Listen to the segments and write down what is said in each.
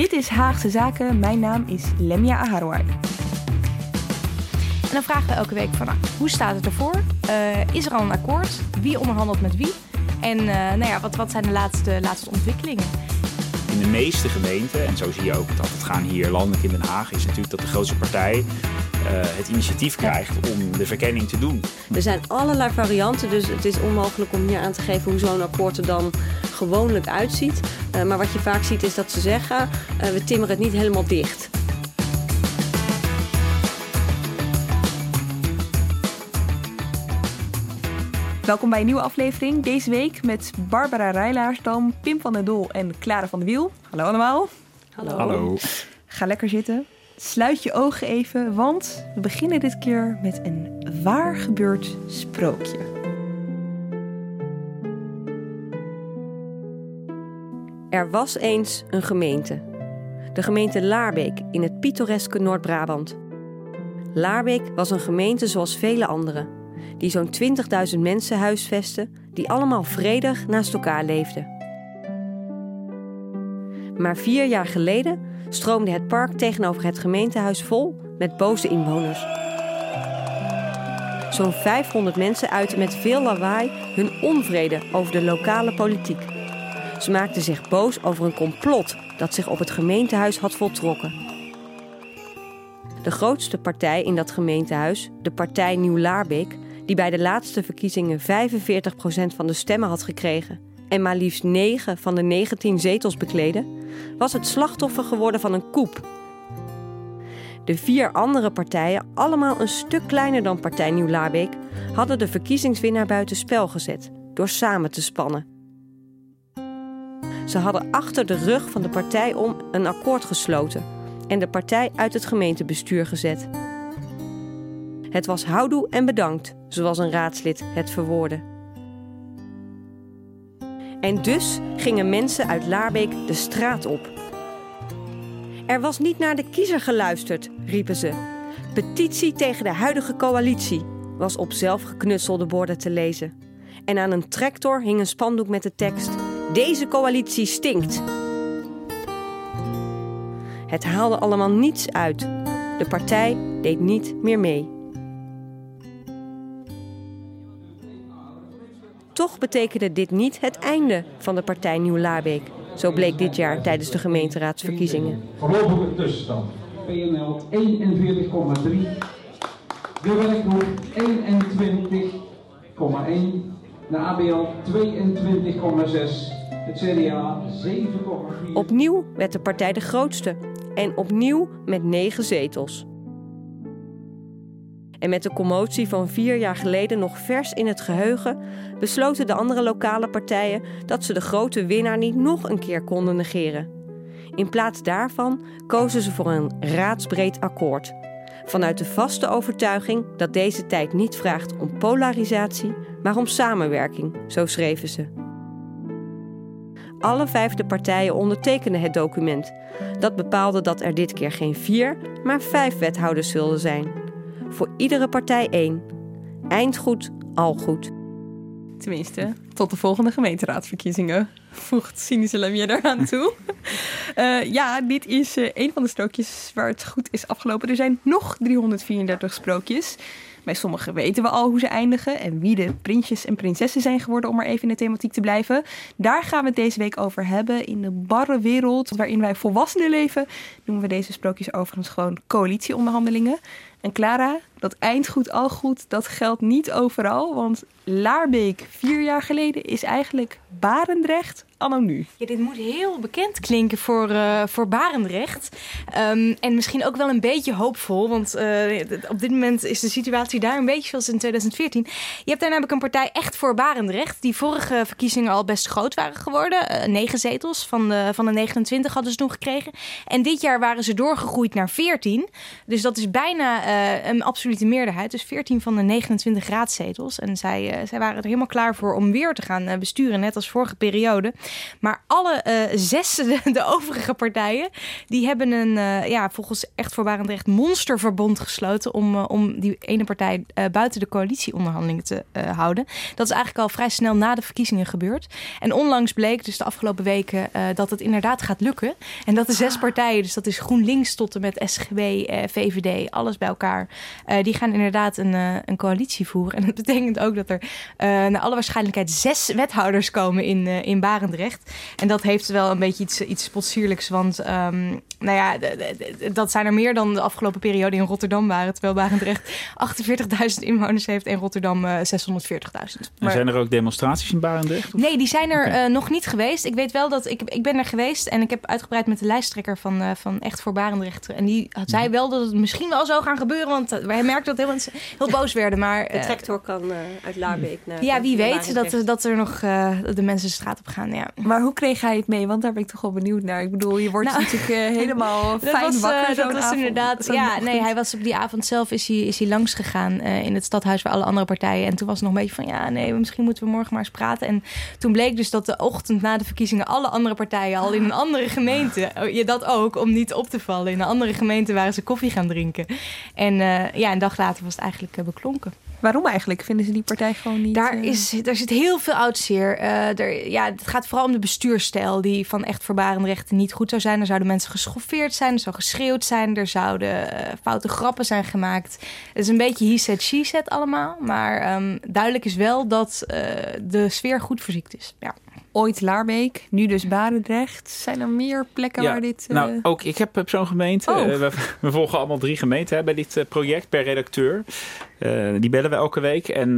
Dit is Haagse Zaken. Mijn naam is Lemia Aharouai. En dan vragen we elke week van, nou, hoe staat het ervoor? Uh, is er al een akkoord? Wie onderhandelt met wie? En uh, nou ja, wat, wat zijn de laatste, laatste ontwikkelingen? In de meeste gemeenten, en zo zie je ook dat het gaan hier landelijk in Den Haag, is natuurlijk dat de grootste partij het initiatief krijgt om de verkenning te doen. Er zijn allerlei varianten, dus het is onmogelijk om hier aan te geven hoe zo'n akkoord er dan gewoonlijk uitziet. Uh, maar wat je vaak ziet is dat ze zeggen, we timmeren het niet helemaal dicht. Welkom bij een nieuwe aflevering. Deze week met Barbara Rijlaarsdam, Pim van der Dol en Clara van de Wiel. Hallo allemaal. Hallo. Hallo. Ga lekker zitten. Sluit je ogen even, want we beginnen dit keer met een waar gebeurd sprookje. Er was eens een gemeente. De gemeente Laarbeek in het pittoreske Noord-Brabant. Laarbeek was een gemeente zoals vele andere die zo'n 20.000 mensen huisvesten, die allemaal vredig naast elkaar leefden. Maar vier jaar geleden stroomde het park tegenover het gemeentehuis vol met boze inwoners. Zo'n 500 mensen uiten met veel lawaai hun onvrede over de lokale politiek. Ze maakten zich boos over een complot dat zich op het gemeentehuis had voltrokken. De grootste partij in dat gemeentehuis, de partij Nieuw Laarbeek, die bij de laatste verkiezingen 45% van de stemmen had gekregen en maar liefst 9 van de 19 zetels bekleden, was het slachtoffer geworden van een coup. De vier andere partijen, allemaal een stuk kleiner dan Partij Nieuw Laarbeek, hadden de verkiezingswinnaar buiten spel gezet door samen te spannen. Ze hadden achter de rug van de partij om een akkoord gesloten en de partij uit het gemeentebestuur gezet. Het was houdoe en bedankt, zoals een raadslid het verwoordde. En dus gingen mensen uit Laarbeek de straat op. Er was niet naar de kiezer geluisterd, riepen ze. Petitie tegen de huidige coalitie was op zelfgeknutselde borden te lezen. En aan een tractor hing een spandoek met de tekst: Deze coalitie stinkt. Het haalde allemaal niets uit. De partij deed niet meer mee. Toch betekende dit niet het einde van de partij Nieuw Laarbeek. Zo bleek dit jaar tijdens de gemeenteraadsverkiezingen. Voorlopige tussenstand. PNL 41,3. De werkgroep 21,1. De ABL 22,6. Het CDA 7,4. Opnieuw werd de partij de grootste. En opnieuw met negen zetels. En met de commotie van vier jaar geleden nog vers in het geheugen, besloten de andere lokale partijen dat ze de grote winnaar niet nog een keer konden negeren. In plaats daarvan kozen ze voor een raadsbreed akkoord. Vanuit de vaste overtuiging dat deze tijd niet vraagt om polarisatie, maar om samenwerking, zo schreven ze. Alle vijfde partijen ondertekenden het document. Dat bepaalde dat er dit keer geen vier, maar vijf wethouders zullen zijn voor iedere partij één. Eindgoed, al goed. Tenminste, tot de volgende gemeenteraadsverkiezingen. Voegt cynische Lemje eraan toe. uh, ja, dit is uh, een van de sprookjes waar het goed is afgelopen. Er zijn nog 334 sprookjes. Bij sommige weten we al hoe ze eindigen en wie de prinsjes en prinsessen zijn geworden, om maar even in de thematiek te blijven. Daar gaan we het deze week over hebben. In de barre wereld waarin wij volwassenen leven, noemen we deze sprookjes overigens gewoon coalitieonderhandelingen. En Clara, dat eindgoed al goed, dat geldt niet overal. Want Laarbeek vier jaar geleden is eigenlijk Barendrecht anno nu. Ja, dit moet heel bekend klinken voor, uh, voor Barendrecht. Um, en misschien ook wel een beetje hoopvol. Want uh, op dit moment is de situatie daar een beetje zoals in 2014. Je hebt daar namelijk een partij echt voor Barendrecht. Die vorige verkiezingen al best groot waren geworden. Uh, negen zetels van de, van de 29 hadden ze toen gekregen. En dit jaar waren ze doorgegroeid naar 14. Dus dat is bijna een absolute meerderheid. Dus 14 van de 29 raadzetels. En zij, zij waren er helemaal klaar voor om weer te gaan besturen. Net als vorige periode. Maar alle uh, zes, de, de, overige partijen, die hebben een, ja, volgens echt voor Barendrecht monsterverbond gesloten om, om die ene partij buiten de coalitieonderhandelingen te houden. Dat is eigenlijk al vrij snel na de verkiezingen gebeurd. En onlangs bleek dus de afgelopen weken dat het inderdaad gaat lukken. En dat de zes ah. partijen, dus dat is GroenLinks tot en met SGW, VVD, alles bij elkaar, die gaan inderdaad een, een coalitie voeren. En dat betekent ook dat er naar alle waarschijnlijkheid zes wethouders komen in, in Barendrecht. En dat heeft wel een beetje iets, iets spotsierlijks. Want um, nou ja, dat zijn er meer dan de afgelopen periode in Rotterdam waren. Terwijl Barendrecht 48.000 inwoners heeft en Rotterdam uh, 640.000. Maar zijn er ook demonstraties in Barendrecht? Of? Nee, die zijn er okay. uh, nog niet geweest. Ik weet wel dat ik, ik ben er geweest en ik heb uitgebreid met de lijsttrekker van, uh, van Echt voor Barendrecht. En die zei wel dat het misschien wel zou gaan gebeuren. Want wij merkten dat heel, heel boos werden. Maar, de tractor kan uit Laarbeek naar Ja, wie weet dat, dat er nog de mensen de straat op gaan. Ja. Maar hoe kreeg hij het mee? Want daar ben ik toch wel benieuwd naar. Ik bedoel, je wordt nou, natuurlijk uh, helemaal fijn was, wakker. Uh, dat was inderdaad. Ja, nee, hij was op die avond zelf is hij, is hij langs gegaan uh, in het stadhuis waar alle andere partijen. En toen was het nog een beetje van ja, nee, misschien moeten we morgen maar eens praten. En toen bleek dus dat de ochtend na de verkiezingen alle andere partijen al in een andere gemeente, oh, je dat ook, om niet op te vallen. In een andere gemeente waren ze koffie gaan drinken. En ja, een dag later was het eigenlijk beklonken. Waarom eigenlijk? Vinden ze die partij gewoon niet... Daar, is, daar zit heel veel oud zeer. Uh, er, ja, het gaat vooral om de bestuurstijl... die van echt verbarenrechten niet goed zou zijn. Er zouden mensen geschoffeerd zijn, er zou geschreeuwd zijn... er zouden uh, foute grappen zijn gemaakt. Het is een beetje he said, she said allemaal. Maar um, duidelijk is wel dat uh, de sfeer goed verziekt is. Ja ooit Laarbeek, nu dus Barendrecht. Zijn er meer plekken ja, waar dit... Uh... Nou, ook ik heb op zo'n gemeente. Oh. Uh, we, we, volgen allemaal drie gemeenten hè, bij dit project per redacteur. die bellen we elke week. En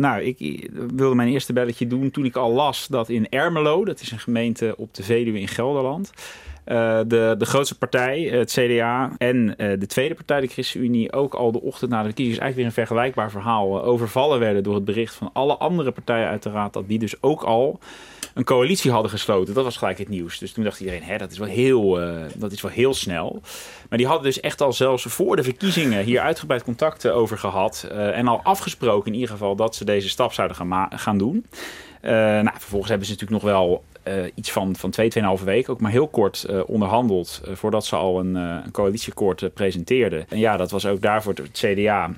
nou, ik wilde mijn eerste belletje doen toen ik al las dat in Ermelo... dat is een gemeente op de Veluwe in Gelderland... Uh, de, de grootste partij, het CDA en uh, de tweede partij, de ChristenUnie, ook al de ochtend na de verkiezingen, eigenlijk weer een vergelijkbaar verhaal, uh, overvallen werden door het bericht van alle andere partijen uit de raad, dat die dus ook al een coalitie hadden gesloten. Dat was gelijk het nieuws. Dus toen dacht iedereen, hè, dat, is wel heel, dat is wel heel snel. Maar die hadden dus echt al zelfs voor de verkiezingen hier uitgebreid contacten over gehad en al afgesproken in ieder geval dat ze deze stap zouden gaan, gaan doen. nou, vervolgens hebben ze natuurlijk nog wel iets van, van twee, tweeënhalve weken, ook maar heel kort onderhandeld voordat ze al een, een coalitieakkoord presenteerden. En ja, dat was ook daarvoor het CDA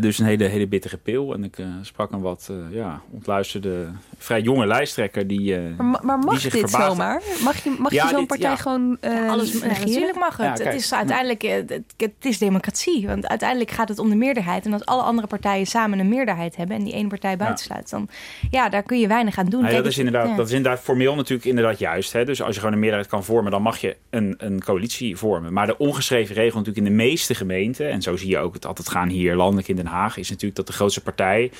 dus een hele, hele bittere pil. En ik uh, sprak een wat uh, ja, ontluisterde, vrij jonge lijsttrekker die. Uh, maar, maar mag die zich dit verbaasde. zomaar? Mag je, mag Ja, je zo'n partij ja. gewoon. Ja, alles, natuurlijk mag het. Ja, kijk. het is uiteindelijk eh, het, het is democratie. Want uiteindelijk gaat het om de meerderheid. En als alle andere partijen samen een meerderheid hebben en die ene partij buitensluit, dan ja, daar kun je weinig aan doen. Nou Kijk, dat, is inderdaad, ja. dat is inderdaad formeel natuurlijk inderdaad juist. Hè? Dus als je gewoon een meerderheid kan vormen, dan mag je een, een coalitie vormen. Maar de ongeschreven regel natuurlijk in de meeste gemeenten, en zo zie je ook het altijd gaan hier landelijk in Den Haag, is natuurlijk dat de grootste partij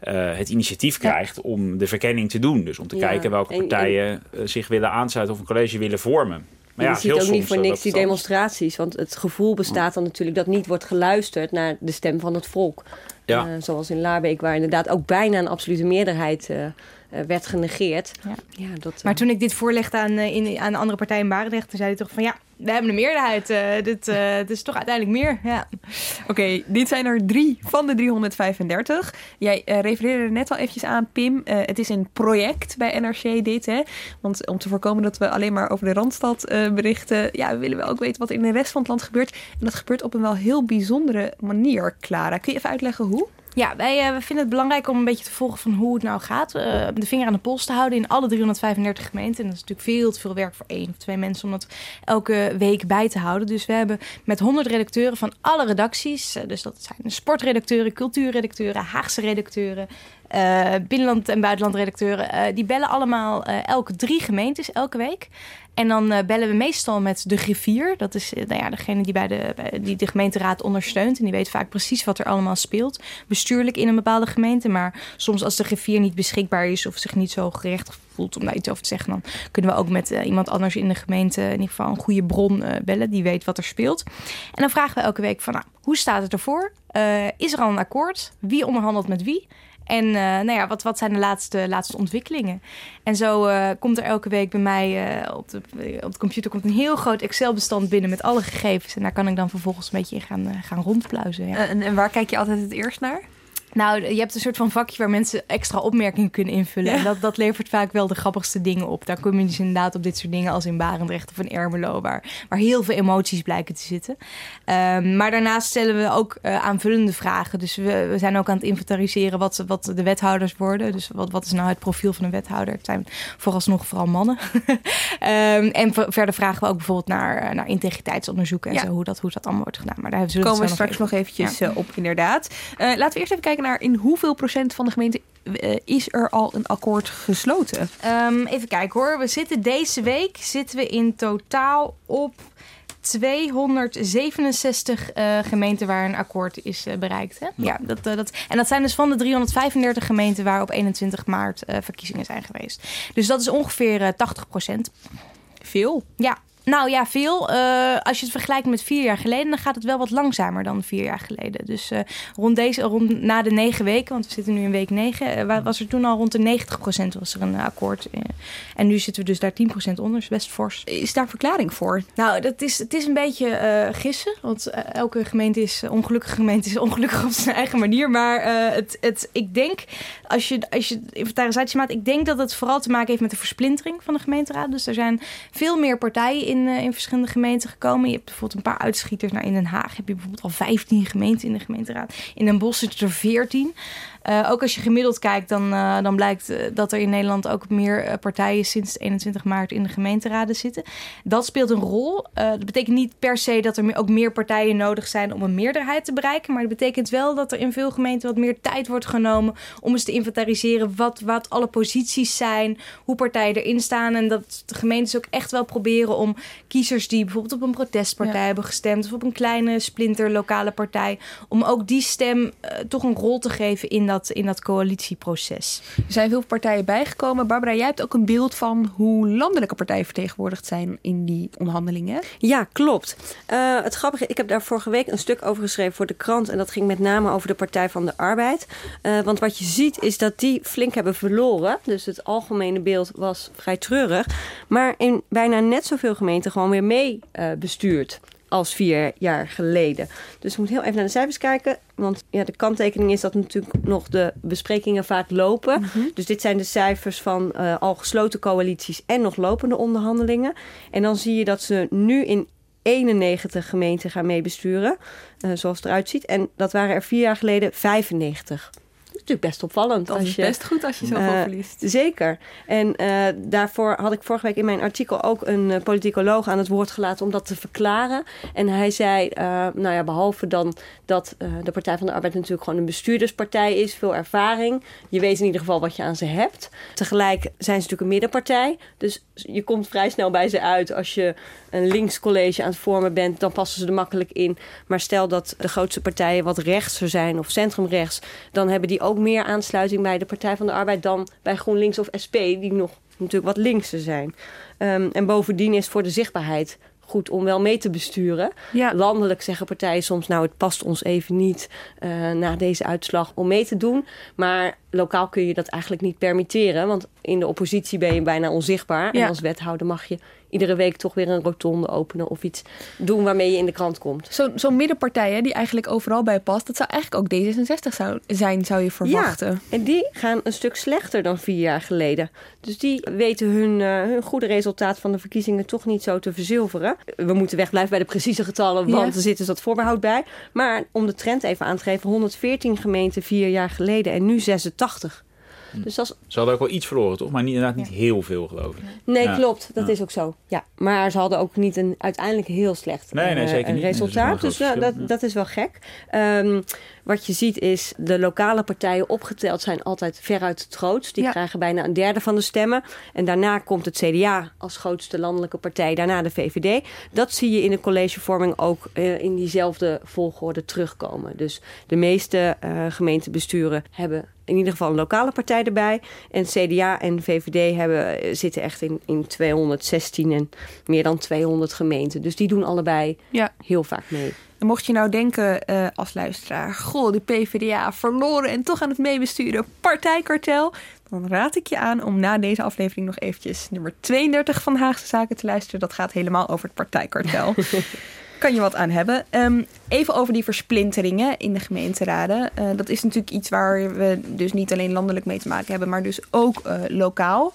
eh, het initiatief krijgt om de verkenning te doen. Dus om te Ja, kijken welke en- en- partijen eh, zich willen aansluiten of een college willen vormen. Maar ja, je het is ziet heel ook niet voor eh, niks die demonstraties. Want het gevoel bestaat dan natuurlijk dat niet wordt geluisterd naar de stem van het volk. Ja. Zoals in Laarbeek, waar inderdaad ook bijna een absolute meerderheid werd genegeerd. Ja. Ja, dat, Maar toen ik dit voorlegde aan, in, aan de andere partij in Barendrecht, toen zei hij toch van ja, we hebben een meerderheid. eh dit, eh, dit is toch uiteindelijk meer. Ja. Oké, dit zijn er drie van de 335. Jij eh, refereerde er net al eventjes aan, Pim. Het is een project bij NRC dit, hè? Want om te voorkomen dat we alleen maar over de Randstad berichten... ja, we willen wel ook weten wat in de rest van het land gebeurt. En dat gebeurt op een wel heel bijzondere manier, Clara. Kun je even uitleggen hoe? Ja, wij eh, vinden het belangrijk om een beetje te volgen van hoe het nou gaat. eh, de vinger aan de pols te houden in alle 335 gemeenten. En dat is natuurlijk veel te veel werk voor één of twee mensen om dat elke week bij te houden. Dus we hebben met 100 redacteuren van alle redacties. eh, dus dat zijn sportredacteuren, cultuurredacteuren, Haagse redacteuren, eh, binnenland- en buitenlandredacteuren, eh, die bellen allemaal eh, elke drie gemeentes elke week. En dan bellen we meestal met de griffier. Dat is nou ja, degene die, bij de, bij- die de gemeenteraad ondersteunt. En die weet vaak precies wat er allemaal speelt. Bestuurlijk in een bepaalde gemeente. Maar soms als de griffier niet beschikbaar is of zich niet zo gerechtigd voelt om daar iets over te zeggen, dan kunnen we ook met iemand anders in de gemeente in ieder geval een goede bron bellen. Die weet wat er speelt. En dan vragen we elke week van nou, hoe staat het ervoor? Is er al een akkoord? Wie onderhandelt met wie? En eh, nou ja, wat, wat zijn de laatste, laatste ontwikkelingen? En zo eh, komt er elke week bij mij eh, op, de, op de computer komt een heel groot Excel-bestand binnen met alle gegevens. En daar kan ik dan vervolgens een beetje in gaan, gaan rondpluizen. Ja. En, en waar kijk je altijd het eerst naar? Nou, je hebt een soort van vakje waar mensen extra opmerkingen kunnen invullen. Ja. En dat, dat levert vaak wel de grappigste dingen op. Daar kom je dus inderdaad op dit soort dingen als in Barendrecht of in Ermelo... waar, waar heel veel emoties blijken te zitten. Ehm, maar daarnaast stellen we ook eh, aanvullende vragen. Dus we, we zijn ook aan het inventariseren wat, wat de wethouders worden. Dus wat, wat is nou het profiel van een wethouder? Het zijn vooralsnog vooral mannen. Ehm, en ver- verder vragen we ook bijvoorbeeld naar, naar integriteitsonderzoeken... en Ja. zo, hoe dat, hoe dat allemaal wordt gedaan. Maar daar zullen Komen we het zo straks nog even- eventjes eh, op, inderdaad. Eh, laten we eerst even kijken naar in hoeveel procent van de gemeente eh, is er al een akkoord gesloten? Ehm, even kijken hoor. We zitten deze week zitten we in totaal op 267 eh, gemeenten waar een akkoord is eh, bereikt. Hè? Ja, dat, dat, en dat zijn dus van de 335 gemeenten waar op 21 maart verkiezingen zijn geweest. Dus dat is ongeveer eh 80 procent. Veel. Ja, nou ja, veel. Eh, als je het vergelijkt met vier jaar geleden, dan gaat het wel wat langzamer dan vier jaar geleden. Dus eh, rond deze, rond, na de negen weken, want we zitten nu in week negen, eh, wa- was er toen al rond de 90% was er een akkoord. En nu zitten we dus daar 10% onder, is best fors. Is daar verklaring voor? Nou, dat is, het is een beetje gissen. Want elke gemeente is, ongelukkige gemeente is ongelukkig op zijn eigen manier. Maar het, het, ik denk, als je, als je inventarisatie maakt, ik denk dat het vooral te maken heeft met de versplintering van de gemeenteraad. Dus er zijn veel meer partijen in, eh, in verschillende gemeenten gekomen. Je hebt bijvoorbeeld een paar uitschieters. Nou, in Den Haag heb je bijvoorbeeld al 15 gemeenten in de gemeenteraad. In Den Bosch zitten er 14. Eh, ook als je gemiddeld kijkt, dan, eh, dan blijkt eh, dat er in Nederland ook meer partijen sinds 21 maart in de gemeenteraden zitten. Dat speelt een rol. Dat betekent niet per se dat er ook meer partijen nodig zijn om een meerderheid te bereiken. Maar dat betekent wel dat er in veel gemeenten wat meer tijd wordt genomen om eens te inventariseren wat, wat alle posities zijn, hoe partijen erin staan. En dat de gemeentes ook echt wel proberen om kiezers die bijvoorbeeld op een protestpartij Ja. hebben gestemd of op een kleine splinter lokale partij, om ook die stem toch een rol te geven in dat, in dat coalitieproces. Er zijn veel partijen bijgekomen. Barbara, jij hebt ook een beeld van hoe landelijke partijen vertegenwoordigd zijn in die onderhandelingen. Ja, klopt. Eh, het grappige, ik heb daar vorige week een stuk over geschreven voor de krant. En dat ging met name over de Partij van de Arbeid. Eh, want wat je ziet is dat die flink hebben verloren. Dus het algemene beeld was vrij treurig. Maar in bijna net zoveel gemeenten gewoon weer mee eh, bestuurd. Als vier jaar geleden. Dus we moeten heel even naar de cijfers kijken. Want ja, de kanttekening is dat natuurlijk nog de besprekingen vaak lopen. Dus dit zijn de cijfers van eh, al gesloten coalities en nog lopende onderhandelingen. En dan zie je dat ze nu in 91 gemeenten gaan meebesturen, eh, zoals het eruit ziet. En dat waren er vier jaar geleden 95. Natuurlijk best opvallend. Dat als is je, best goed als je zoveel eh, verliest. Zeker. En eh, daarvoor had ik vorige week in mijn artikel ook een eh, politicoloog aan het woord gelaten om dat te verklaren. En hij zei, nou ja, behalve dan dat de Partij van de Arbeid natuurlijk gewoon een bestuurderspartij is, veel ervaring. Je weet in ieder geval wat je aan ze hebt. Tegelijk zijn ze natuurlijk een middenpartij. Dus je komt vrij snel bij ze uit als je een linkscollege aan het vormen bent, dan passen ze er makkelijk in. Maar stel dat de grootste partijen wat rechtser zijn of centrumrechts, dan hebben die ook meer aansluiting bij de Partij van de Arbeid dan bij GroenLinks of SP, die nog natuurlijk wat linkser zijn. Ehm, en bovendien is voor de zichtbaarheid goed om wel mee te besturen. Ja. Landelijk zeggen partijen soms, nou het past ons even niet eh, na deze uitslag om mee te doen. Maar lokaal kun je dat eigenlijk niet permitteren, want in de oppositie ben je bijna onzichtbaar. Ja. En als wethouder mag je iedere week toch weer een rotonde openen of iets doen waarmee je in de krant komt. Zo- Zo'n middenpartij hè, die eigenlijk overal bij past, dat zou eigenlijk ook D66 zou, zijn, zou je verwachten. Ja, en die gaan een stuk slechter dan vier jaar geleden. Dus die weten hun, eh, hun goede resultaat van de verkiezingen toch niet zo te verzilveren. We moeten wegblijven bij de precieze getallen, want Ja. er zit dus dat voorbehoud bij. Maar om de trend even aan te geven, 114 gemeenten vier jaar geleden en nu 86. Dus dat is Ze hadden ook wel iets verloren, toch? Maar niet, inderdaad niet heel veel, geloof ik. Nee, Ja. klopt. Dat Ja. is ook zo. Ja. Maar ze hadden ook niet een uiteindelijk heel slecht Nee, nee, eh, zeker niet. resultaat. Dus dat, dat is wel gek. Ehm, wat je ziet is de lokale partijen opgeteld zijn altijd veruit het grootst. Die Ja. krijgen bijna een derde van de stemmen. En daarna komt het CDA als grootste landelijke partij, daarna de VVD. Dat zie je in de collegevorming ook eh, in diezelfde volgorde terugkomen. Dus de meeste eh, gemeentebesturen hebben in ieder geval een lokale partij erbij. En CDA en VVD hebben, eh, zitten echt in, in 216 en meer dan 200 gemeenten. Dus die doen allebei Ja. heel vaak mee. En mocht je nou denken eh, als luisteraar... goh, de PvdA verloren en toch aan het meebesturen partijkartel... dan raad ik je aan om na deze aflevering nog eventjes... nummer 32 van Haagse Zaken te luisteren. Dat gaat helemaal over het partijkartel. kan je wat aan hebben. Ehm, even over die versplinteringen in de gemeenteraden. Eh, dat is natuurlijk iets waar we dus niet alleen landelijk mee te maken hebben... maar dus ook eh, lokaal...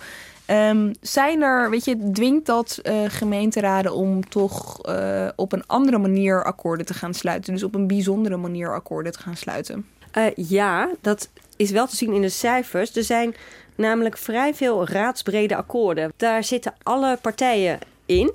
Ehm, zijn er, weet je, dwingt dat eh, gemeenteraden om toch eh, op een andere manier akkoorden te gaan sluiten? Dus op een bijzondere manier akkoorden te gaan sluiten? Eh, ja, dat is wel te zien in de cijfers. Er zijn namelijk vrij veel raadsbrede akkoorden. Daar zitten alle partijen in.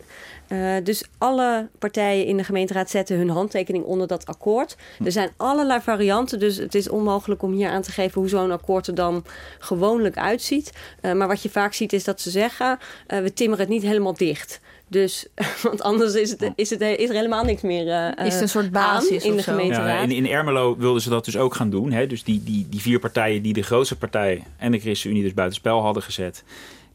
Eh, dus alle partijen in de gemeenteraad zetten hun handtekening onder dat akkoord. Er zijn allerlei varianten, dus het is onmogelijk om hier aan te geven hoe zo'n akkoord er dan gewoonlijk uitziet. Eh, maar wat je vaak ziet is dat ze zeggen: eh, we timmeren het niet helemaal dicht. Dus, want anders is, het, is, het, is er helemaal niks meer eh, Is het een soort aan basis in de gemeenteraad. Ja, in, in Ermelo wilden ze dat dus ook gaan doen. Hè? Dus die, die, die vier partijen die de grootste partij en de ChristenUnie dus buitenspel hadden gezet...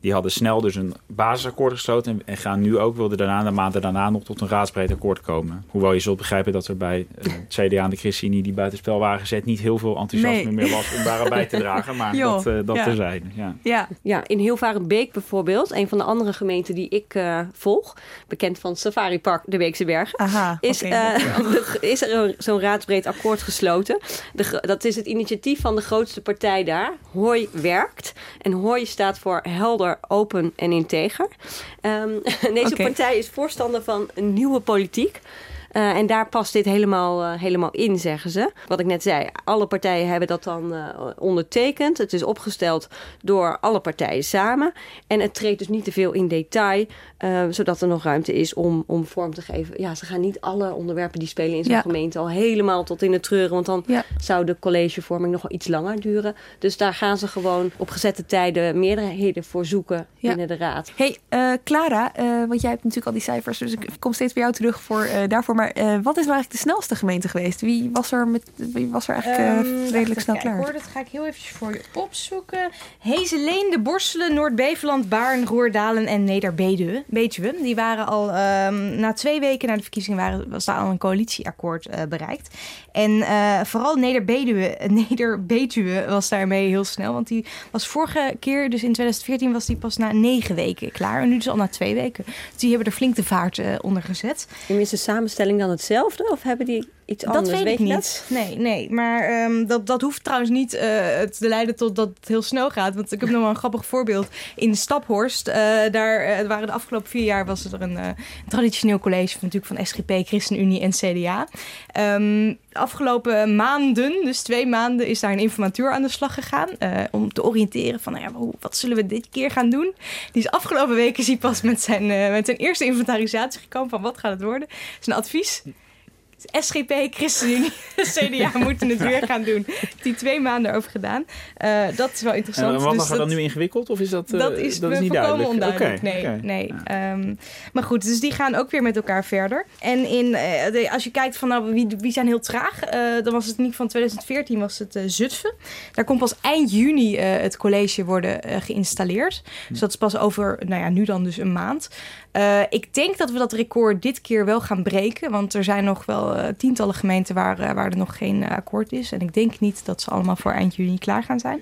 die hadden snel dus een basisakkoord gesloten... en, gaan nu ook, wilden daarna de maanden daarna nog tot een raadsbreed akkoord komen. Hoewel je zult begrijpen dat er bij eh, het CDA en de ChristenUnie... die buitenspel waren gezet, niet heel veel enthousiasme Nee. meer was om daaraan bij te dragen. Maar dat, eh dat ja. terzijde, ja. Ja, Ja, in Hilvarenbeek bijvoorbeeld, een van de andere gemeenten die ik eh, volg, bekend van Safari Park de Beekse Bergen, aha. is, eh, de- is er zo'n raadsbreed akkoord gesloten. De, dat is het initiatief van de grootste partij daar. Hoi werkt. En Hoi staat voor helder, open en integer. Ehm, deze partij is voorstander van een nieuwe politiek. Eh, en daar past dit helemaal, eh, helemaal in, zeggen ze. Wat ik net zei, alle partijen hebben dat dan eh, ondertekend. Het is opgesteld door alle partijen samen. En het treedt dus niet te veel in detail, zodat er nog ruimte is om, om vorm te geven. Ja, ze gaan niet alle onderwerpen die spelen in zo'n Ja. gemeente al helemaal tot in het treuren. Want dan Ja. zou de collegevorming nog wel iets langer duren. Dus daar gaan ze gewoon op gezette tijden meerderheden voor zoeken Ja. binnen de raad. Hey, Clara, want jij hebt natuurlijk al die cijfers, dus ik kom steeds bij jou terug voor, daarvoor. Maar eh, wat is nou eigenlijk de snelste gemeente geweest? Wie was er, met, wie was er eigenlijk eh, Ehm, redelijk snel klaar? hoor. Dat ga ik heel eventjes voor je opzoeken. Hezeleen, De Borselen, Noord-Beveland, Baarn, Roerdalen en Neder-Betuwe. Betuwe. Die waren al ehm, na twee weken na de verkiezingen waren, was daar al een coalitieakkoord eh, bereikt. En eh, vooral Neder-Betuwe Neder was daarmee heel snel. Want die was vorige keer, dus in 2014, was die pas na negen weken klaar. En nu dus al na twee weken. Dus die hebben er flink de vaart eh, onder gezet. En is dan hetzelfde of hebben die iets anders? Dat weet ik niet. dat? Nee, nee. Maar ehm, dat, dat hoeft trouwens niet het te leiden tot dat het heel snel gaat. Want ik heb nog wel een grappig voorbeeld. In Staphorst, eh, daar eh, waren de afgelopen vier jaar was er een traditioneel college van, natuurlijk van SGP, ChristenUnie en CDA. Ehm, de afgelopen maanden, dus twee maanden, is daar een informateur aan de slag gegaan. om te oriënteren van, nou ja, hoe- wat zullen we dit keer gaan doen? Die is afgelopen weken is hij pas met zijn, met zijn eerste inventarisatie gekomen van wat gaat het worden. Zijn advies. SGP, ChristenUnie, CDA moeten het weer gaan doen. Die twee maanden over gedaan. Eh, dat is wel En interessant. wat Dus dat- dan nu ingewikkeld? Of is dat, eh, dat is, dat is niet duidelijk? onduidelijk. Nee, nee. Ehm, maar goed, dus die gaan ook weer met elkaar verder. En in, eh, de- als je kijkt van nou, wie, wie zijn heel traag, dan was het niet van 2014 was het Zutphen. Daar komt pas eind juni het college worden geïnstalleerd. Dus dat is pas over, nou ja, nu dan dus een maand. Eh, ik denk dat we dat record dit keer wel gaan breken. Want er zijn nog wel eh, tientallen gemeenten waar, eh, waar er nog geen akkoord is. En ik denk niet dat ze allemaal voor eind juni klaar gaan zijn.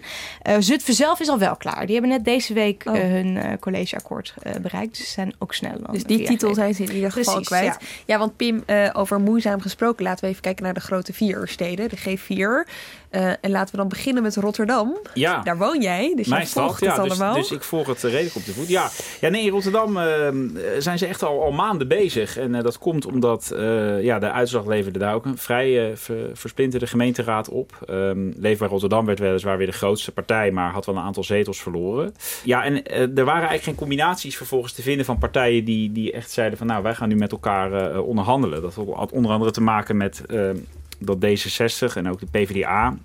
Zutphen zelf is al wel klaar. Die hebben net deze week Oh. hun collegeakkoord bereikt. Dus ze zijn ook snel. dan Dus die titel zijn ze in ieder geval Precies, kwijt. ja. Ja, want Pim, over moeizaam gesproken, laten we even kijken naar de grote vier steden, de G4. Eh, en laten we dan beginnen met Rotterdam. Ja. Daar woon jij, dus Mijn jij volgt stad, ja. het Dus, allemaal. dus ik volg het eh, redelijk op de voet. Ja, ja nee, in Rotterdam eh, zijn ze echt al, al maanden bezig. En dat komt omdat ja, de uitslag leverde daar ook een vrij ver- versplinterde gemeenteraad op. Ehm Leefbaar Rotterdam werd weliswaar weer de grootste partij, maar had wel een aantal zetels verloren. Ja, en er waren eigenlijk geen combinaties vervolgens te vinden van partijen die, die echt zeiden van nou, wij gaan nu met elkaar onderhandelen. Dat had onder andere te maken met... ehm, dat D66 en ook de PvdA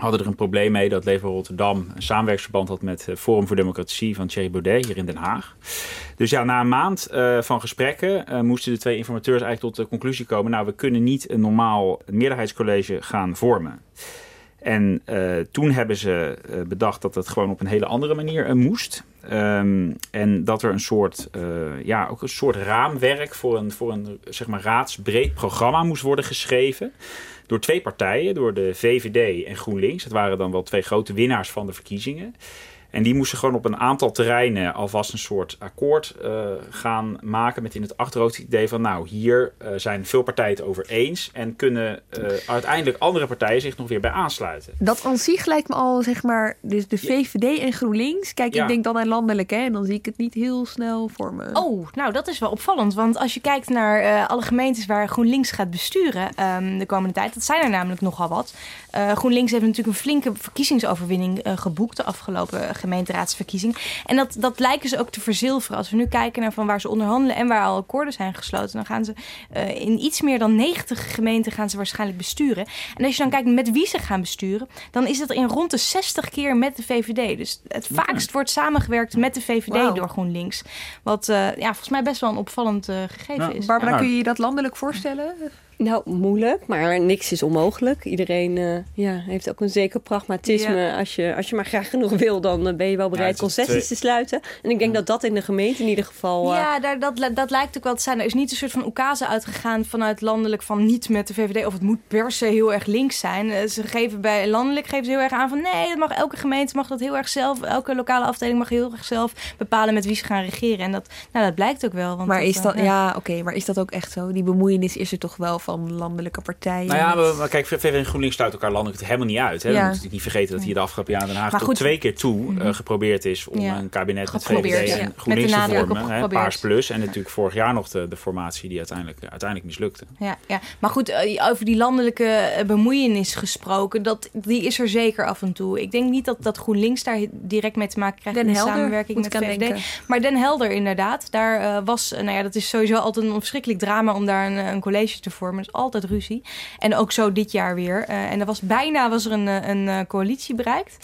hadden er een probleem mee dat Leefbaar Rotterdam een samenwerksverband had met eh, Forum voor Democratie van Thierry Baudet hier in Den Haag. Dus ja, na een maand uh, van gesprekken uh, moesten de twee informateurs eigenlijk tot de conclusie komen: nou, we kunnen niet een normaal meerderheidscollege gaan vormen. En uh, toen hebben ze bedacht dat het gewoon op een hele andere manier moest. Um, en dat er een soort, ja, ook een soort raamwerk voor een, voor een zeg maar, raadsbreed programma moest worden geschreven door twee partijen, door de VVD en GroenLinks. Het waren dan wel twee grote winnaars van de verkiezingen. En die moesten gewoon op een aantal terreinen alvast een soort akkoord uh, gaan maken. Met in het achterhoofd het idee van, nou, hier uh, zijn veel partijen het over eens. En kunnen uh, uiteindelijk andere partijen zich nog weer bij aansluiten. Dat aan zich lijkt me al, zeg maar, dus de VVD en GroenLinks. Kijk, ja. ik denk dan aan landelijk, hè. En dan zie ik het niet heel snel voor me. Oh, nou, dat is wel opvallend. Want als je kijkt naar alle gemeentes waar GroenLinks gaat besturen um, de komende tijd. Dat zijn er namelijk nogal wat. GroenLinks heeft natuurlijk een flinke verkiezingsoverwinning geboekt de afgelopen gemeenteraadsverkiezing. En dat, dat lijken ze ook te verzilveren. Als we nu kijken naar van waar ze onderhandelen en waar al akkoorden zijn gesloten, dan gaan ze uh, in iets meer dan 90 gemeenten gaan ze waarschijnlijk besturen. En als je dan kijkt met wie ze gaan besturen, dan is het in rond de 60 keer met de VVD. Dus het vaakst wordt samengewerkt met de VVD wow. door GroenLinks. Wat uh, ja, volgens mij best wel een opvallend uh, gegeven ja. is. Barbara, kun je je dat landelijk voorstellen? Nou, moeilijk, maar niks is onmogelijk. Iedereen uh, ja, heeft ook een zeker pragmatisme. Ja. Als, je, als je maar graag genoeg wil, dan uh, ben je wel bereid ja, concessies twee... te sluiten. En ik denk dat dat in de gemeente in ieder geval... Uh... Ja, daar, dat, dat lijkt ook wel te zijn. Er is niet een soort van oekase uitgegaan vanuit landelijk van niet met de VVD. Of het moet per se heel erg links zijn. Ze geven bij landelijk geven ze heel erg aan van nee, dat mag, elke gemeente mag dat heel erg zelf. Elke lokale afdeling mag heel erg zelf bepalen met wie ze gaan regeren. En dat, nou, dat blijkt ook wel. Want maar dat, is dat, ja, oké, okay, maar is dat ook echt zo? Die bemoeienis is er toch wel van landelijke partijen. Nou ja, maar, maar kijk, VVD en GroenLinks sluiten elkaar landelijk helemaal niet uit. Hè. Ja. We moeten niet vergeten dat hier de afgelopen jaren Den Haag tot twee keer toe mm-hmm. uh, geprobeerd is om ja. een kabinet met VVD ja. en GroenLinks te vormen. Hè, Paars Plus. En natuurlijk vorig jaar nog de, de formatie die uiteindelijk, uiteindelijk mislukte. Ja, ja. maar goed, uh, over die landelijke bemoeienis gesproken, dat, die is er zeker af en toe. Ik denk niet dat, dat GroenLinks daar direct mee te maken krijgt Den in Helder, samenwerking met VVD. Denken. Maar Den Helder inderdaad, daar uh, was, nou ja, dat is sowieso altijd een verschrikkelijk drama om daar een, een college te vormen. Altijd ruzie. En ook zo dit jaar weer. Uh, en er was bijna was er een, een, een coalitie bereikt.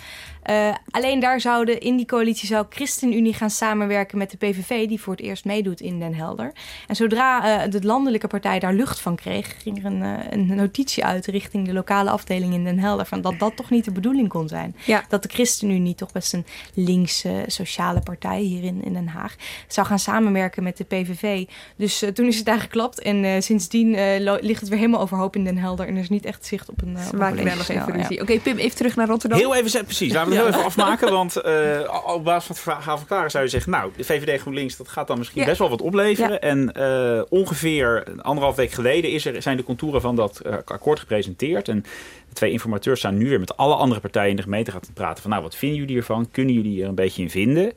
Uh, alleen daar zouden in die coalitie zou ChristenUnie gaan samenwerken met de PVV, die voor het eerst meedoet in Den Helder. En zodra uh, de landelijke partij daar lucht van kreeg, ging er een, uh, een notitie uit richting de lokale afdeling in Den Helder van dat dat toch niet de bedoeling kon zijn. Ja. Dat de ChristenUnie, toch best een linkse sociale partij hier in, in Den Haag, zou gaan samenwerken met de PVV. Dus toen is het daar geklapt en sindsdien ligt het weer helemaal overhoop in Den Helder en er is niet echt zicht op een. Ze maken daar nog even ruzie. Ja. Oké, okay, Pim, even terug naar Rotterdam. Heel even, precies. Laten we heel even afmaken. Want uh, op basis van het verhaal van Klaren zou je zeggen... nou, de VVD GroenLinks, dat gaat dan misschien ja. best wel wat opleveren. Ja. En uh, ongeveer anderhalf week geleden is er, zijn de contouren van dat uh, akkoord gepresenteerd. En de twee informateurs staan nu weer met alle andere partijen in de gemeente gaan praten... van nou, wat vinden jullie ervan? Kunnen jullie er een beetje in vinden?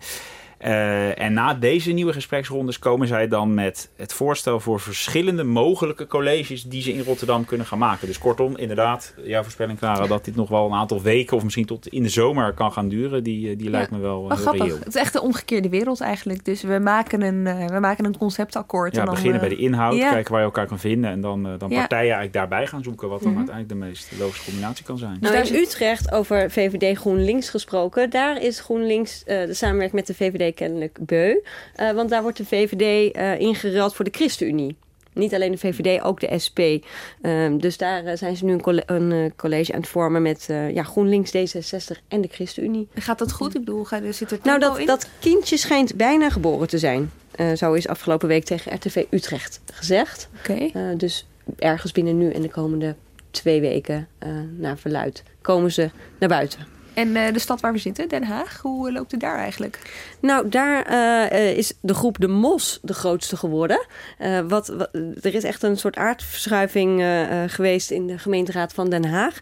Uh, en na deze nieuwe gespreksrondes komen zij dan met het voorstel voor verschillende mogelijke colleges die ze in Rotterdam kunnen gaan maken. Dus kortom, inderdaad, jouw voorspelling, Clara, dat dit nog wel een aantal weken of misschien tot in de zomer kan gaan duren, die, die ja. lijkt me wel oh, heel grappig. reëel. Het is echt de omgekeerde wereld eigenlijk. Dus we maken een, uh, we maken een conceptakkoord. Ja, en dan, beginnen uh, bij de inhoud, kijken waar je elkaar kan vinden en dan, dan partijen eigenlijk daarbij gaan zoeken wat dan mm -hmm. uiteindelijk de meest logische combinatie kan zijn. Nou, in Utrecht over VVD GroenLinks gesproken, daar is GroenLinks de samenwerking met de VVD kennelijk beu. Uh, want daar wordt de VVD uh, ingeruild voor de ChristenUnie. Niet alleen de VVD, ook de SP. Uh, dus daar uh, zijn ze nu een, coll een uh, college aan het vormen met ja, GroenLinks, D66 en de ChristenUnie. Gaat dat goed? Ik bedoel, zit er Nou, dat, in? dat kindje schijnt bijna geboren te zijn. zo is afgelopen week tegen RTV Utrecht gezegd. Okay. dus ergens binnen nu en de komende twee weken, naar verluid, komen ze naar buiten. En uh, de stad waar we zitten, Den Haag, hoe loopt het daar eigenlijk? Nou, daar uh, is de groep De Mos de grootste geworden. Wat, er is echt een soort aardverschuiving geweest in de gemeenteraad van Den Haag.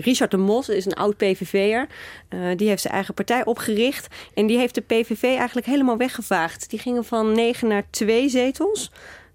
Richard De Mos is een oud PVV'er. die heeft zijn eigen partij opgericht. En die heeft de PVV eigenlijk helemaal weggevaagd. Die gingen van negen naar twee zetels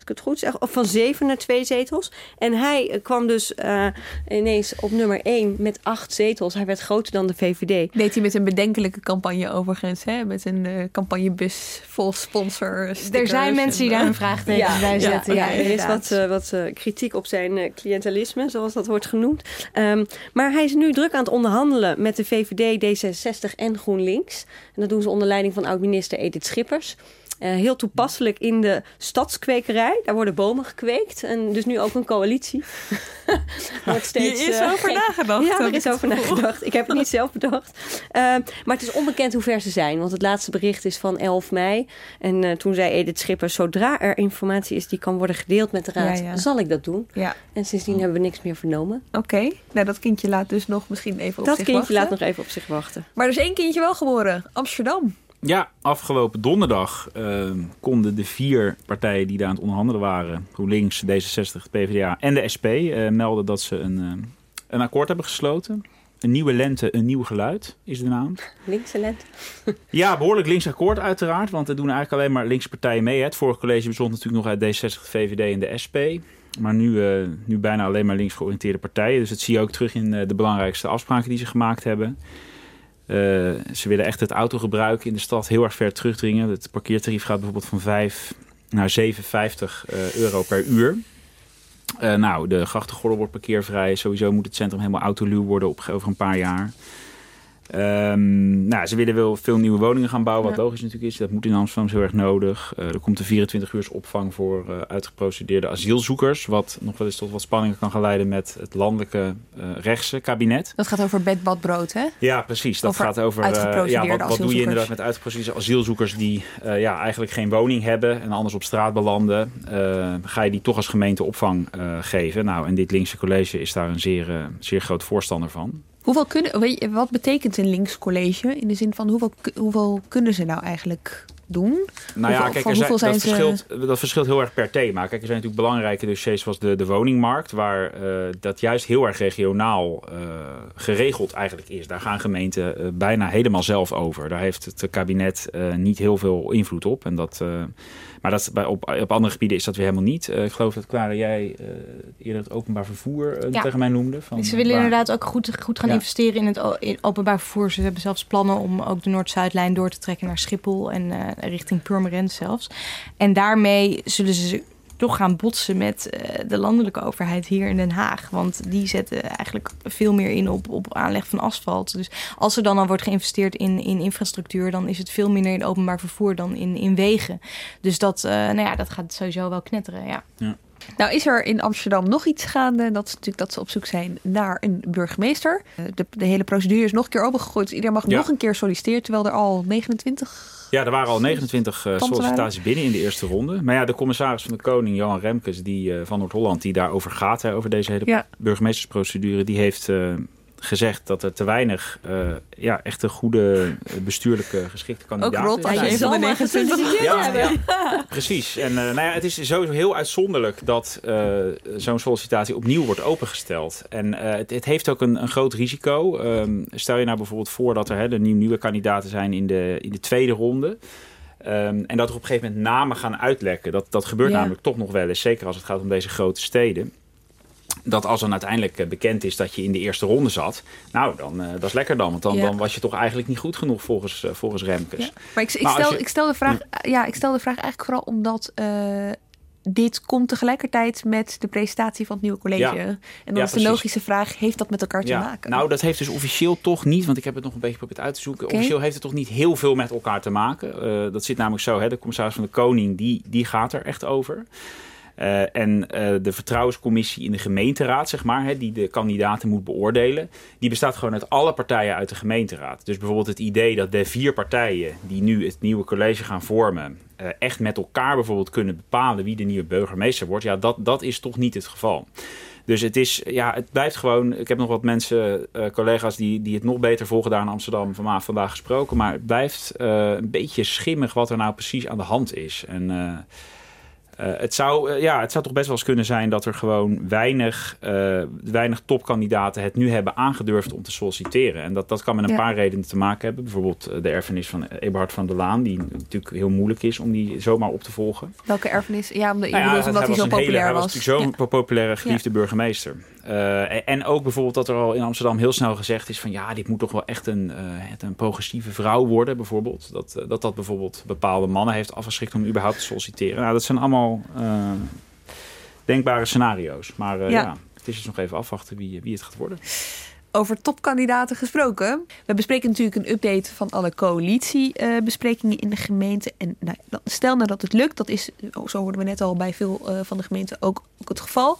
ik het goed zeg. Of van zeven naar twee zetels. En hij eh, kwam dus uh, ineens op nummer één met acht zetels. Hij werd groter dan de VVD. Deed hij met een bedenkelijke campagne overigens. Hè? Met een uh, campagnebus vol sponsors. Er zijn mensen die daar een vraagteken ja, bij zetten. Ja, ja, er is wat, uh, wat kritiek op zijn cliëntelisme, zoals dat wordt genoemd. Um, maar hij is nu druk aan het onderhandelen met de VVD, D66 en GroenLinks. En dat doen ze onder leiding van oud-minister Edith Schippers. Uh, heel toepasselijk in de stadskwekerij. Daar worden bomen gekweekt. En dus nu ook een coalitie. Wordt steeds, er is uh, over nagedacht. Ja, er is over nagedacht. Ik heb het niet zelf bedacht. Uh, maar het is onbekend hoe ver ze zijn. Want het laatste bericht is van 11 mei. En toen zei Edith Schipper... zodra er informatie is die kan worden gedeeld met de raad... Ja, ja. zal ik dat doen. Ja. En sindsdien hebben we niks meer vernomen. Oké. Okay. Nou, dat kindje laat dus nog misschien even op dat zich kindje wachten. laat nog even op zich wachten. Maar er is één kindje wel geboren. Amsterdam. Ja, afgelopen donderdag uh, konden de vier partijen die daar aan het onderhandelen waren, GroenLinks, D66, PvdA en de SP, uh, melden dat ze een, uh, een akkoord hebben gesloten. Een nieuwe lente, een nieuw geluid is de naam. Linkse lente. ja, behoorlijk links akkoord uiteraard, want er doen eigenlijk alleen maar linkse partijen mee. Het vorige college bestond natuurlijk nog uit D66, VVD en de SP. Maar nu, nu bijna alleen maar links georiënteerde partijen. Dus dat zie je ook terug in de belangrijkste afspraken die ze gemaakt hebben. Uh, ze willen echt het autogebruik in de stad heel erg ver terugdringen. Het parkeertarief gaat bijvoorbeeld van 5 naar 7,50 uh, euro per uur. Uh, nou, de grachtengordel wordt parkeervrij. Sowieso moet het centrum helemaal autoluw worden op, over een paar jaar. Um, nou, ze willen wel veel nieuwe woningen gaan bouwen, wat ja. logisch natuurlijk is. Dat moet in Amsterdam heel erg nodig. Uh, er komt een 24 uur opvang voor uh, uitgeprocedeerde asielzoekers. Wat nog wel eens tot wat spanningen kan gaan leiden met het landelijke uh, rechtse kabinet. Dat gaat over bed, bad, brood, hè? Ja, precies. Dat over gaat over ja, wat, wat doe je inderdaad met uitgeprocedeerde asielzoekers die ja, eigenlijk geen woning hebben en anders op straat belanden. ga je die toch als gemeente opvang geven? Nou, en dit linkse college is daar een zeer, zeer groot voorstander van. Hoeveel kunnen, wat betekent een linkscollege? In de zin van hoeveel, hoeveel kunnen ze nou eigenlijk doen? Nou ja, hoeveel, kijk, er zijn, dat, zijn verschilt, dat verschilt heel erg per thema. Kijk, er zijn natuurlijk belangrijke dossiers zoals de, de woningmarkt, waar uh, dat juist heel erg regionaal uh, geregeld eigenlijk is. Daar gaan gemeenten uh, bijna helemaal zelf over. Daar heeft het kabinet niet heel veel invloed op. En dat, maar dat, bij, op, op andere gebieden is dat weer helemaal niet. ik geloof dat, Clara, jij eerder het openbaar vervoer ja. tegen mij noemde. Van, ze willen waar... inderdaad ook goed, goed gaan ja. investeren in het in openbaar vervoer. Ze hebben zelfs plannen om ook de Noord-Zuidlijn door te trekken naar Schiphol en richting Purmerend zelfs. En daarmee zullen ze toch gaan botsen met uh, de landelijke overheid hier in Den Haag. Want die zetten eigenlijk veel meer in op, op aanleg van asfalt. Dus als er dan al wordt geïnvesteerd in, in infrastructuur, dan is het veel minder in openbaar vervoer dan in, in wegen. Dus dat, uh, nou ja, dat gaat sowieso wel knetteren. Ja. ja. Nou is er in Amsterdam nog iets gaande. Dat is natuurlijk dat ze op zoek zijn naar een burgemeester. De, de hele procedure is nog een keer opengegooid. Dus iedereen mag ja. nog een keer solliciteren, terwijl er al 29 ja, er waren al 29 uh, sollicitaties binnen in de eerste ronde. Maar ja, de commissaris van de Koning, Johan Remkes, die, uh, van Noord-Holland, die daarover gaat, hè, over deze hele ja. burgemeestersprocedure, die heeft gezegd dat er te weinig ja, echt een goede bestuurlijke geschikte kandidaten Ook rot als je een van de 29 ja, ja, precies. En nou ja, het is sowieso heel uitzonderlijk dat zo'n sollicitatie opnieuw wordt opengesteld. En het, het, heeft ook een, een groot risico. Um, stel je nou bijvoorbeeld voor dat er hè, de nieuw, nieuwe kandidaten zijn in de, in de tweede ronde. Um, en dat er op een gegeven moment namen gaan uitlekken. Dat, dat gebeurt Ja. namelijk toch nog wel eens. Zeker als het gaat om deze grote steden. Dat als dan uiteindelijk eh, bekend is dat je in de eerste ronde zat. Nou, dan, eh, dat is lekker dan. Want dan, Ja. dan was je toch eigenlijk niet goed genoeg volgens, eh, volgens Remkes. Ja. Maar ik, ik, Maar als stel, je- ik, stel de vraag, ja, ik stel de vraag eigenlijk vooral omdat dit komt tegelijkertijd met de presentatie van het nieuwe college. Ja. En dan is de precies. logische vraag, heeft dat met elkaar te maken? Nou, dat heeft dus officieel toch niet, want ik heb het nog een beetje geprobeerd uit te zoeken. Officieel heeft het toch niet heel veel met elkaar te maken. Dat zit namelijk zo, hè, de commissaris van de Koning, die, die gaat er echt over. Eh, en eh, de vertrouwenscommissie in de gemeenteraad, zeg maar, hè, die de kandidaten moet beoordelen, die bestaat gewoon uit alle partijen uit de gemeenteraad. Dus bijvoorbeeld het idee dat de vier partijen die nu het nieuwe college gaan vormen, eh, echt met elkaar bijvoorbeeld kunnen bepalen wie de nieuwe burgemeester wordt, ja, dat, dat is toch niet het geval. Dus het is, ja, het blijft gewoon. Ik heb nog wat mensen, collega's die, die het nog beter volgen daar in Amsterdam vandaag, vandaag gesproken. Maar het blijft een beetje schimmig wat er nou precies aan de hand is. En Eh, het, zou, eh, ja, het zou toch best wel eens kunnen zijn dat er gewoon weinig, eh, weinig topkandidaten het nu hebben aangedurfd om te solliciteren. En dat, dat kan met een Ja. paar redenen te maken hebben. Bijvoorbeeld de erfenis van Eberhard van der Laan, die natuurlijk heel moeilijk is om die zomaar op te volgen. Welke erfenis? Ja, omdat, je Nou ja, omdat hij, zo hele- populair hij was. was natuurlijk zo'n populaire, geliefde burgemeester. Eh, en- ook bijvoorbeeld dat er al in Amsterdam heel snel gezegd is van ja, dit moet toch wel echt een, eh, het een progressieve vrouw worden bijvoorbeeld. Dat, eh, dat dat bijvoorbeeld bepaalde mannen heeft afgeschrikt om überhaupt te solliciteren. Nou, dat zijn allemaal denkbare scenario's. Maar Ja. ja. het is dus nog even afwachten wie, wie het gaat worden. Over topkandidaten gesproken. We bespreken natuurlijk een update van alle coalitiebesprekingen in de gemeente. En nou, stel nou dat het lukt, dat is, zo hoorden we net al bij veel van de gemeenten ook, ook het geval.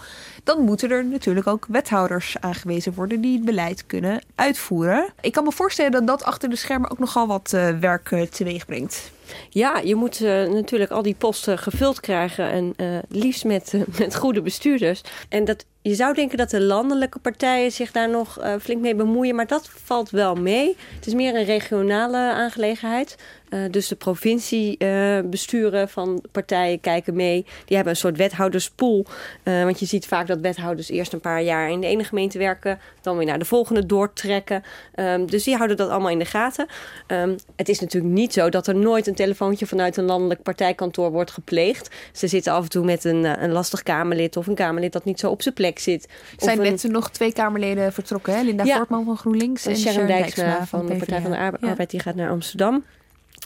Dan moeten er natuurlijk ook wethouders aangewezen worden die het beleid kunnen uitvoeren. Ik kan me voorstellen dat dat achter de schermen ook nogal wat eh, werk eh, teweeg brengt. Ja, je moet eh, natuurlijk al die posten gevuld krijgen en liefst met, met goede bestuurders. En dat, je zou denken dat de landelijke partijen zich daar nog flink mee bemoeien, maar dat valt wel mee. Het is meer een regionale aangelegenheid. Eh, dus de provinciebesturen van partijen kijken mee. Die hebben een soort wethouderspool. Eh, want je ziet vaak dat wethouders eerst een paar jaar in de ene gemeente werken, dan weer naar de volgende doortrekken. Ehm, dus die houden dat allemaal in de gaten. Ehm, het is natuurlijk niet zo dat er nooit een telefoontje vanuit een landelijk partijkantoor wordt gepleegd. Ze zitten af en toe met een, eh, een lastig Kamerlid of een Kamerlid dat niet zo op zijn plek zit. Zijn een- net nog twee Kamerleden vertrokken. Hè? Linda Ja. Voortman van GroenLinks en, en Sharon Dijksma van de Partij van de Ja. Arbeid, die gaat naar Amsterdam.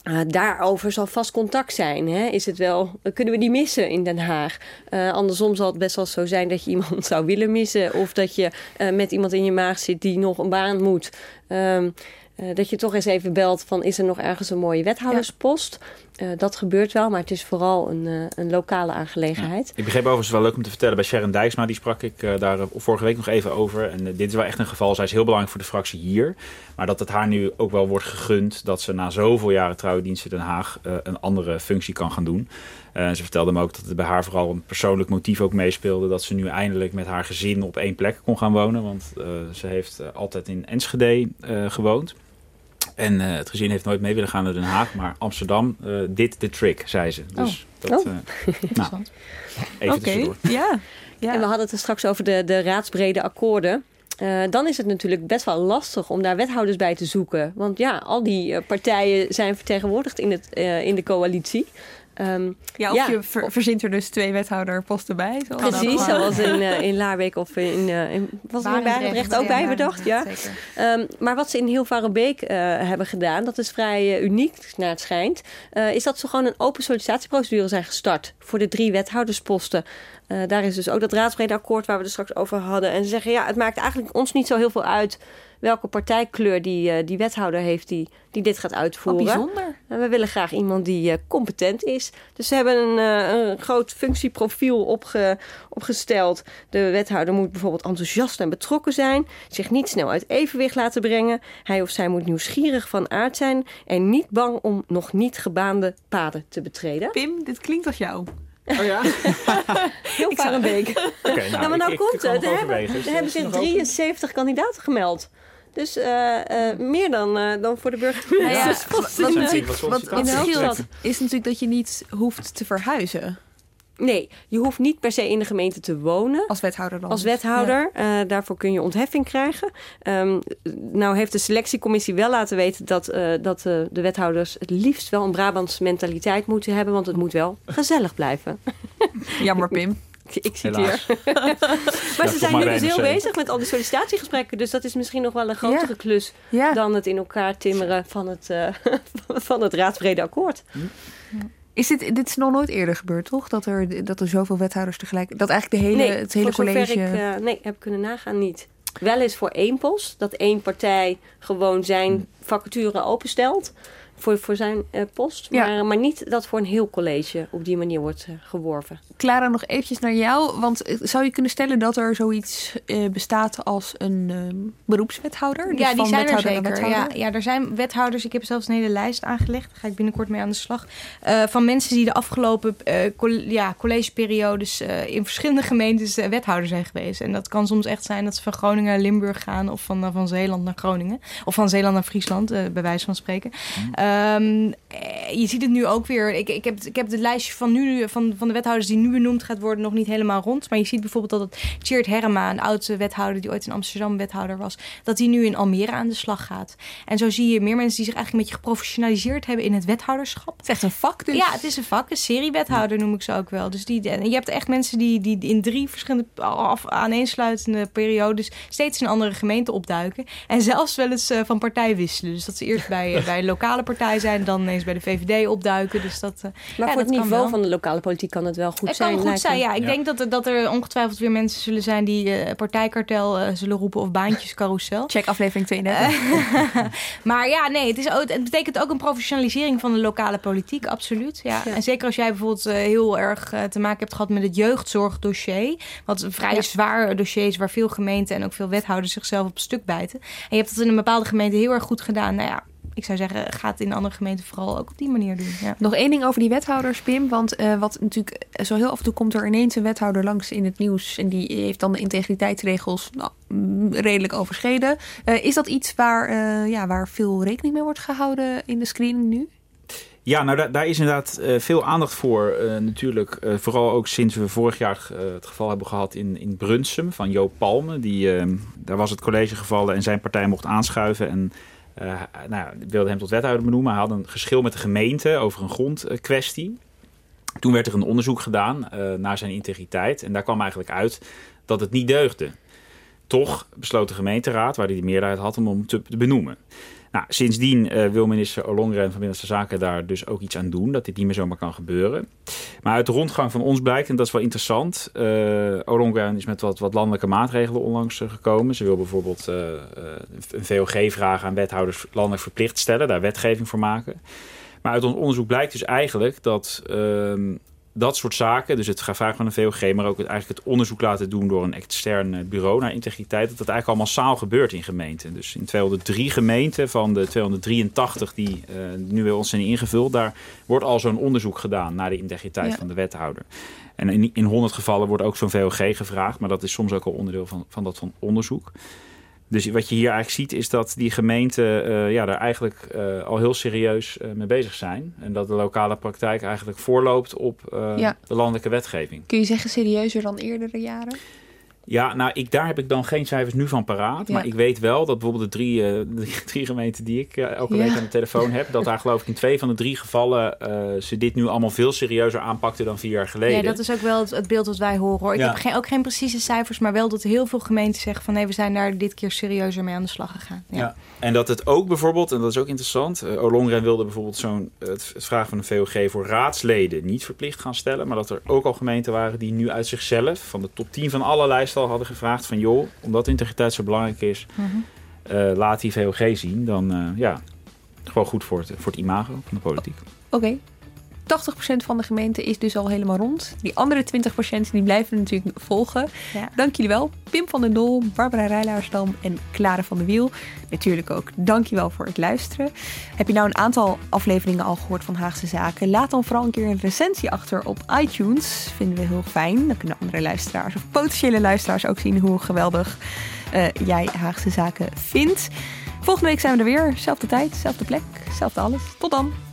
Eh, daarover zal vast contact zijn. Hè? Is het wel, kunnen we die missen in Den Haag? Eh, andersom zal het best wel zo zijn dat je iemand zou willen missen. Of dat je eh, met iemand in je maag zit die nog een baan moet. Ehm, eh, dat je toch eens even belt van is er nog ergens een mooie wethouderspost? Eh, dat gebeurt wel, maar het is vooral een, eh, een lokale aangelegenheid. Ik begreep overigens wel leuk om te vertellen bij Sharon Dijksma, die sprak ik eh, daar vorige week nog even over. En dit is wel echt een geval. Zij is heel belangrijk voor de fractie hier. Maar dat het haar nu ook wel wordt gegund dat ze na zoveel jaren trouwdienst in Den Haag een andere functie kan gaan doen. Ze vertelde me ook dat er bij haar vooral een persoonlijk motief ook meespeelde. Dat ze nu eindelijk met haar gezin op één plek kon gaan wonen. Want ze heeft altijd in Enschede gewoond. En eh, het gezin heeft nooit mee willen gaan naar Den Haag. Maar Amsterdam, eh dit de trick, zei ze. Dus dat, Oh. eh, nou, even Oké, tussendoor. ja. ja. En we hadden het er straks over de, de raadsbrede akkoorden. Eh, dan is het natuurlijk best wel lastig om daar wethouders bij te zoeken. Want ja, al die eh, partijen zijn vertegenwoordigd in, het, eh, in de coalitie. Ehm, Ja, of Ja. je ver- verzint er dus twee wethouderposten bij. zoals precies, zoals in, eh, in Laarbeek of in, eh in was er in Barendrecht ook bij bedacht. Ja. Ehm, maar wat ze in heel Varenbeek eh hebben gedaan, dat is vrij uniek naar het schijnt, eh, is dat ze gewoon een open sollicitatieprocedure zijn gestart voor de drie wethoudersposten. Eh, daar is dus ook dat raadsbrede akkoord waar we het straks over hadden. En ze zeggen, ja, het maakt eigenlijk ons niet zo heel veel uit welke partijkleur die, eh, die wethouder heeft die, die dit gaat Wat uitvoeren. bijzonder. En we willen graag iemand die eh, competent is. Dus ze hebben een, eh, een groot functieprofiel opge, opgesteld. De wethouder moet bijvoorbeeld enthousiast en betrokken zijn. Zich niet snel uit evenwicht laten brengen. Hij of zij moet nieuwsgierig van aard zijn. En niet bang om nog niet gebaande paden te betreden. Pim, dit klinkt als jou. Oh ja? Heel Varenbeek. Oké, nou, nou, maar nou ik, komt ik, het. Er hebben, er hebben is het zich nog open? 73 kandidaten gemeld. Dus eh, eh, meer dan, eh, dan voor de burgemeester. Nou ja, Dus wat, is natuurlijk dat je niet hoeft te verhuizen Nee, je hoeft niet per se in de gemeente te wonen. als wethouder dan. Als wethouder, eh, daarvoor kun je ontheffing krijgen. Ehm, nou heeft de selectiecommissie wel laten weten dat, eh, dat de wethouders het liefst wel een Brabants mentaliteit moeten hebben, want het moet wel gezellig blijven. Jammer, Pim. Ik citeer. Maar ze zijn nu dus heel bezig met al die sollicitatiegesprekken, dus dat is misschien nog wel een grotere Ja. klus Ja. dan het in elkaar timmeren van het, eh, van het raadsbrede akkoord. Is dit, dit is nog nooit eerder gebeurd, toch? Dat er, dat er zoveel wethouders tegelijk... Dat eigenlijk de hele, nee, het hele voor zover college... ik eh, nee, heb kunnen nagaan niet. Wel eens voor één post, dat één partij gewoon zijn vacature openstelt voor, voor zijn eh, post. Ja. Maar, maar niet dat voor een heel college op die manier wordt eh, geworven. Clara, nog eventjes naar jou. Want eh, zou je kunnen stellen dat er zoiets eh, bestaat als een ehm, beroepswethouder? Dus ja, die van zijn er zeker. Ja, ja, er zijn wethouders. Ik heb zelfs een hele lijst aangelegd. Daar ga ik binnenkort mee aan de slag. Eh, van mensen die de afgelopen eh, coll- ja, collegeperiodes eh, in verschillende gemeentes wethouder zijn geweest. En dat kan soms echt zijn dat ze van Groningen naar Limburg gaan. Of van, van Zeeland naar Groningen. Of van Zeeland naar Friesland, eh, bij wijze van spreken. Ehm, eh, je ziet het nu ook weer. Ik, ik, heb, ik heb het lijstje van, nu, van, van de wethouders die nu benoemd gaat worden nog niet helemaal rond. Maar je ziet bijvoorbeeld dat het Cheert Herma, een oude wethouder die ooit in Amsterdam wethouder was, dat hij nu in Almere aan de slag gaat. En zo zie je meer mensen die zich eigenlijk een beetje geprofessionaliseerd hebben in het wethouderschap. Het is echt een vak dus. Ja, het is een vak, een seriewethouder noem ik ze ook wel. Dus die, en je hebt echt mensen die, die in drie verschillende af, aaneensluitende periodes steeds in een andere gemeente opduiken. En zelfs wel eens eh, van partij wisselen. Dus dat ze eerst bij, eh, bij een lokale partij zijn, dan ineens bij de VVD opduiken. Dus dat, eh, Maar ja, voor het dat niveau van de lokale politiek kan het wel goed Het zijn. kan goed zijn, ja. Ik Ja. denk dat er, dat er ongetwijfeld weer mensen zullen zijn die eh, partijkartel eh, zullen roepen of baantjescarousel. Check aflevering 32. Maar ja, nee, het, is ook, het betekent ook een professionalisering van de lokale politiek, absoluut. Ja. Ja. En zeker als jij bijvoorbeeld eh, heel erg te maken hebt gehad met het jeugdzorgdossier. Wat een vrij Ja. zwaar dossier is waar veel gemeenten en ook veel wethouders zichzelf op stuk bijten. En je hebt dat in een bepaalde gemeente heel erg goed gedaan. Nou ja, ik zou zeggen, ga het in andere gemeenten vooral ook op die manier doen. Ja. Nog één ding over die wethouders, Pim. Want eh, wat natuurlijk eh, zo heel af en toe komt er ineens een wethouder langs in het nieuws. En die heeft dan de integriteitsregels nou, mm, redelijk overschreden. Eh, is dat iets waar, eh, ja, waar veel rekening mee wordt gehouden in de screening nu? Ja, nou daar, daar is inderdaad eh, veel aandacht voor. eh, natuurlijk, eh, vooral ook sinds we vorig jaar het geval hebben gehad in, in Brunsum van Joop Palme. Die, daar was het college gevallen en zijn partij mocht aanschuiven. En eh, nou, wilde hem tot wethouder benoemen. Hij had een geschil met de gemeente over een grondkwestie. Toen werd er een onderzoek gedaan eh, naar zijn integriteit. En daar kwam eigenlijk uit dat het niet deugde. Toch besloot de gemeenteraad, waar hij de meerderheid had, om hem te benoemen. Nou, sindsdien eh, wil minister Ollongren van Binnenlandse Zaken daar dus ook iets aan doen. Dat dit niet meer zomaar kan gebeuren. Maar uit de rondgang van ons blijkt, en dat is wel interessant. eh Ollongren is met wat, wat landelijke maatregelen onlangs eh, gekomen. Ze wil bijvoorbeeld een VOG vragen aan wethouders landelijk verplicht stellen. Daar wetgeving voor maken. Maar uit ons onderzoek blijkt dus eigenlijk dat ehm, dat soort zaken, dus het vragen van een VOG, maar ook het, eigenlijk het onderzoek laten doen door een extern eh, bureau naar integriteit, dat dat eigenlijk al massaal gebeurt in gemeenten. Dus in 203 gemeenten van de 283 die eh, nu bij ons zijn ingevuld, daar wordt al zo'n onderzoek gedaan naar de integriteit Ja. van de wethouder. En in, in 100 gevallen wordt ook zo'n VOG gevraagd, maar dat is soms ook al onderdeel van, van dat van onderzoek. Dus wat je hier eigenlijk ziet is dat die gemeenten eh, ja, daar eigenlijk eh, al heel serieus eh, mee bezig zijn. En dat de lokale praktijk eigenlijk voorloopt op Ja. de landelijke wetgeving. Kun je zeggen serieuzer dan eerdere jaren? Ja, nou, ik, daar heb ik dan geen cijfers nu van paraat. Ja. Maar ik weet wel dat bijvoorbeeld de drie, eh, de drie gemeenten die ik eh, elke Ja. week aan de telefoon heb, dat daar geloof ik in twee van de drie gevallen eh, ze dit nu allemaal veel serieuzer aanpakten dan vier jaar geleden. Ja, dat is ook wel het, het beeld wat wij horen. Hoor. Ik Ja. heb geen, ook geen precieze cijfers, maar wel dat heel veel gemeenten zeggen van nee, we zijn daar dit keer serieuzer mee aan de slag gegaan. Ja. En dat het ook bijvoorbeeld, en dat is ook interessant, eh Ollongren wilde bijvoorbeeld zo'n, eh, het, het vragen van een VOG voor raadsleden niet verplicht gaan stellen. Maar dat er ook al gemeenten waren die nu uit zichzelf, van de top 10 van alle lijsten al hadden gevraagd van joh, omdat integriteit zo belangrijk is, Mhm. eh, laat die VOG zien. Dan ja, gewoon goed voor het, voor het imago van de politiek. Oké. 80% van de gemeente is dus al helemaal rond. Die andere 20% die blijven natuurlijk volgen. Ja. Dank jullie wel. Pim van den Dol, Barbara Rijlaarsdam en Klare van de Wiel. Natuurlijk ook dank je wel voor het luisteren. Heb je nou een aantal afleveringen al gehoord van Haagse Zaken? Laat dan vooral een keer een recensie achter op iTunes. Vinden we heel fijn. Dan kunnen andere luisteraars of potentiële luisteraars ook zien hoe geweldig eh, jij Haagse Zaken vindt. Volgende week zijn we er weer. Zelfde tijd, zelfde plek, zelfde alles. Tot dan.